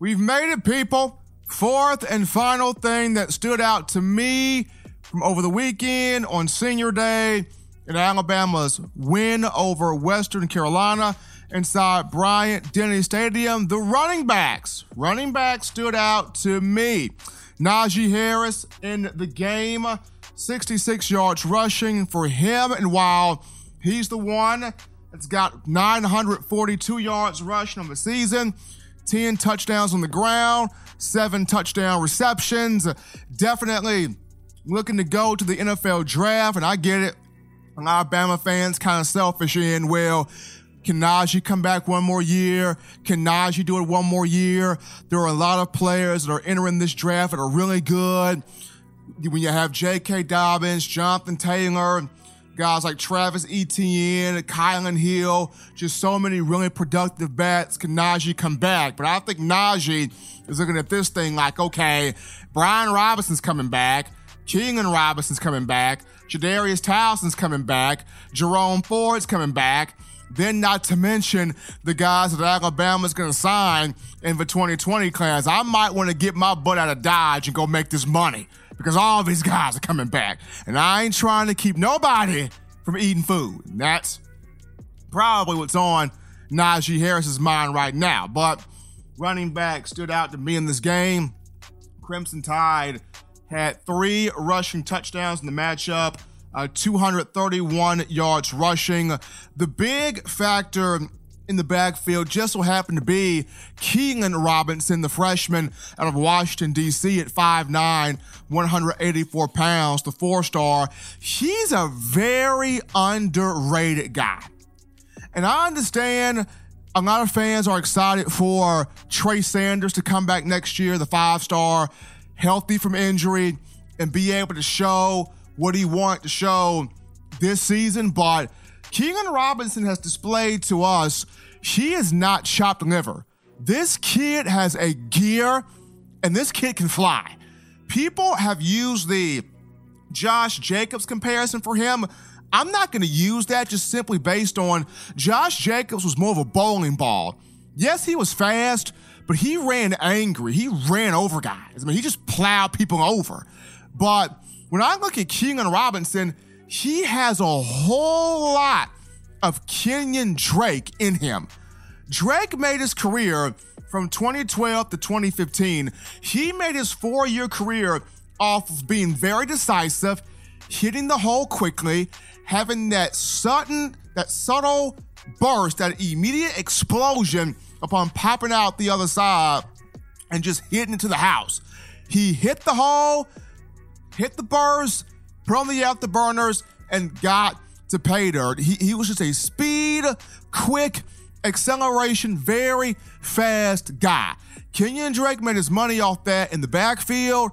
We've made it, people. Fourth and final thing that stood out to me from over the weekend on senior day in Alabama's win over Western Carolina inside Bryant Denny Stadium. The running backs, running backs stood out to me. Najee Harris in the game, 66 yards rushing for him. And while he's the one that's got 942 yards rushing on the season, 10 touchdowns on the ground, seven touchdown receptions. Definitely looking to go to the NFL draft, and I get it. Alabama fans kind of selfish in, well, can Najee come back one more year? Can Najee do it one more year? There are a lot of players that are entering this draft that are really good. When you have J.K. Dobbins, Jonathan Taylor, guys like Travis Etienne, Kylin Hill, just so many really productive bats. Can Najee come back? But I think Najee is looking at this thing like, okay, Brian Robinson's coming back. Keilan Robinson's coming back. Jadarius Townsend's coming back. Jerome Ford's coming back. Then, not to mention the guys that Alabama's going to sign in the 2020 class. I might want to get my butt out of Dodge and go make this money because all these guys are coming back. And I ain't trying to keep nobody from eating food. And that's probably what's on Najee Harris's mind right now. But running back stood out to me in this game. Crimson Tide had three rushing touchdowns in the matchup, uh, 231 yards rushing. The big factor in the backfield just so happened to be Keilan Robinson, the freshman out of Washington, D.C., at 5'9, 184 pounds, the four star. He's a very underrated guy. And I understand a lot of fans are excited for Trey Sanders to come back next year, the five star healthy from injury, and be able to show what he wanted to show this season. But Keilan Robinson has displayed to us he is not chopped liver. This kid has a gear, and this kid can fly. People have used the Josh Jacobs comparison for him. I'm not going to use that just simply based on Josh Jacobs was more of a bowling ball. Yes, he was fast, but he ran angry. He ran over guys. I mean, he just plowed people over. But when I look at Keilan Robinson, he has a whole lot of Kenyan Drake in him. Drake made his career from 2012 to 2015. He made his four year career off of being very decisive, hitting the hole quickly, having that sudden, that subtle burst, that immediate explosion upon popping out the other side and just hitting into the house. He hit the hole, hit the burst, put on the afterburners, and got to pay dirt. He, he was just a speed, quick, acceleration, very fast guy. Kenyan Drake made his money off that in the backfield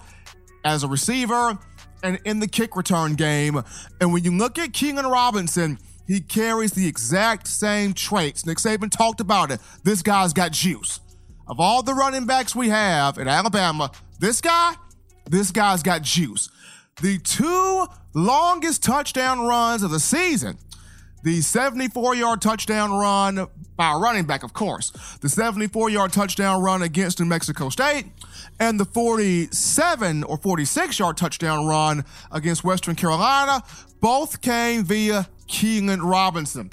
as a receiver and in the kick return game. And when you look at Keilan Robinson, he carries the exact same traits. Nick Saban talked about it. This guy's got juice. Of all the running backs we have in Alabama, this guy, this guy's got juice. The two longest touchdown runs of the season. The 74 yard touchdown run by a running back, of course, the 74 yard touchdown run against New Mexico State, and the 47 or 46 yard touchdown run against Western Carolina. Both came via Keilan Robinson.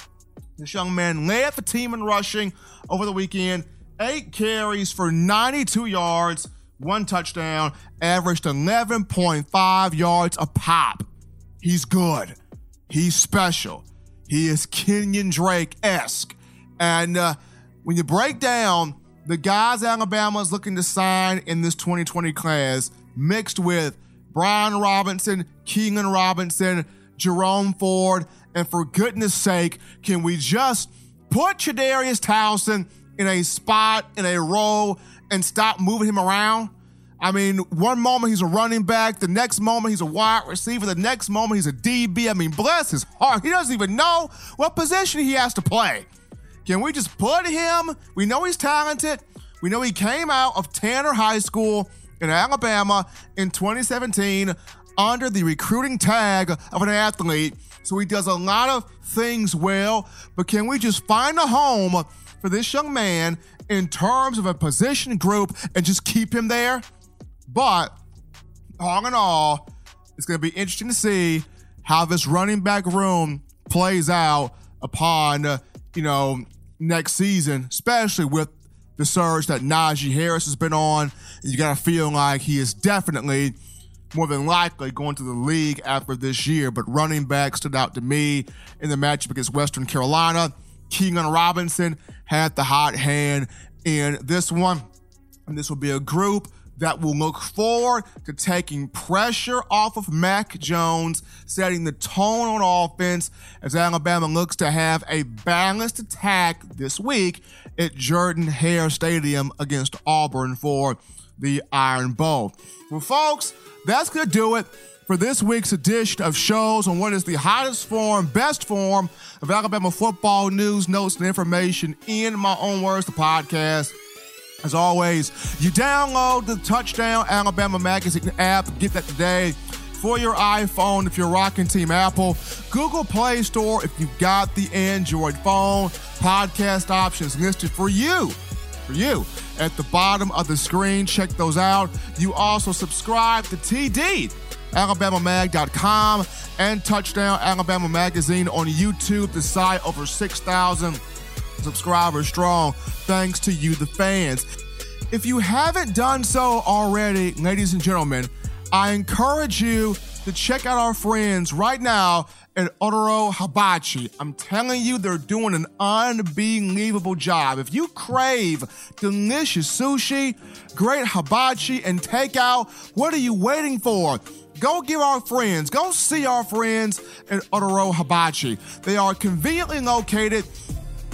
This young man led the team in rushing over the weekend, eight carries for 92 yards, one touchdown, averaged 11.5 yards a pop. He's good. He's special. He is Kenyan Drake esque. And uh, when you break down the guys Alabama is looking to sign in this 2020 class, mixed with Brian Robinson, Keilan Robinson, Jerome Ford, and for goodness sake, can we just put Jadarius Townsend in a spot, in a role, and stop moving him around? I mean, one moment he's a running back, the next moment he's a wide receiver, the next moment he's a DB. I mean, bless his heart. He doesn't even know what position he has to play. Can we just put him? We know he's talented. We know he came out of Tanner High School in Alabama in 2017 under the recruiting tag of an athlete. So he does a lot of things well, but can we just find a home for this young man in terms of a position group and just keep him there. But all in all, it's going to be interesting to see how this running back room plays out upon, uh, you know, next season, especially with the surge that Najee Harris has been on. You got to feel like he is definitely more than likely going to the league after this year. But running back stood out to me in the matchup against Western Carolina. Keilan Robinson had the hot hand in this one. And this will be a group that will look forward to taking pressure off of Mac Jones, setting the tone on offense as Alabama looks to have a balanced attack this week at Jordan Hare Stadium against Auburn for the Iron Bowl. Well, folks, that's going to do it for this week's edition of shows on what is the hottest form, best form of Alabama football news, notes, and information in my own words, the podcast. As always, you download the Touchdown Alabama Magazine app. Get that today for your iPhone if you're rocking Team Apple. Google Play Store if you've got the Android phone. Podcast options listed for you. For you at the bottom of the screen. Check those out. You also subscribe to TD, AlabamaMag.com, and Touchdown Alabama Magazine on YouTube. The site over 6,000 subscribers strong, thanks to you, the fans. If you haven't done so already, ladies and gentlemen, I encourage you to check out our friends right now at Otoro Hibachi. I'm telling you, they're doing an unbelievable job. If you crave delicious sushi, great hibachi, and takeout, what are you waiting for? Go give our friends, go see our friends at Otoro Hibachi. They are conveniently located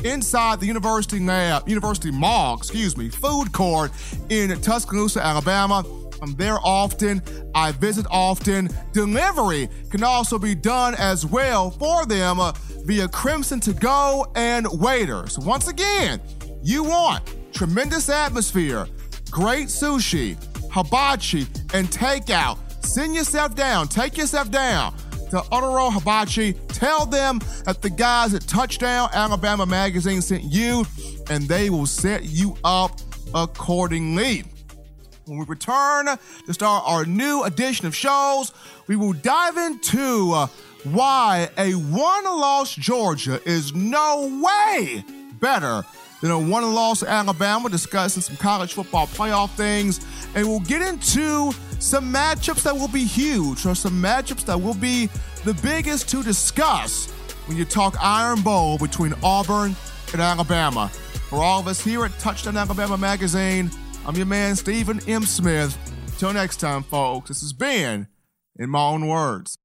inside the University Lab, University Mall, excuse me, food court in Tuscaloosa, Alabama. I'm there often. I visit often. Delivery can also be done as well for them uh, via Crimson to Go and Waiters. Once again, you want tremendous atmosphere, great sushi, hibachi, and takeout. Send yourself down, take yourself down to Otoro Hibachi. Tell them that the guys at Touchdown Alabama Magazine sent you, and they will set you up accordingly. When we return to start our new edition of shows, we will dive into uh, why a one loss Georgia is no way better than a one loss Alabama, discussing some college football playoff things, and we'll get into some matchups that will be huge, or some matchups that will be the biggest to discuss when you talk Iron Bowl between Auburn and Alabama. For all of us here at Touchdown Alabama Magazine, I'm your man, Stephen M. Smith. Till next time, folks, this has been In My Own Words.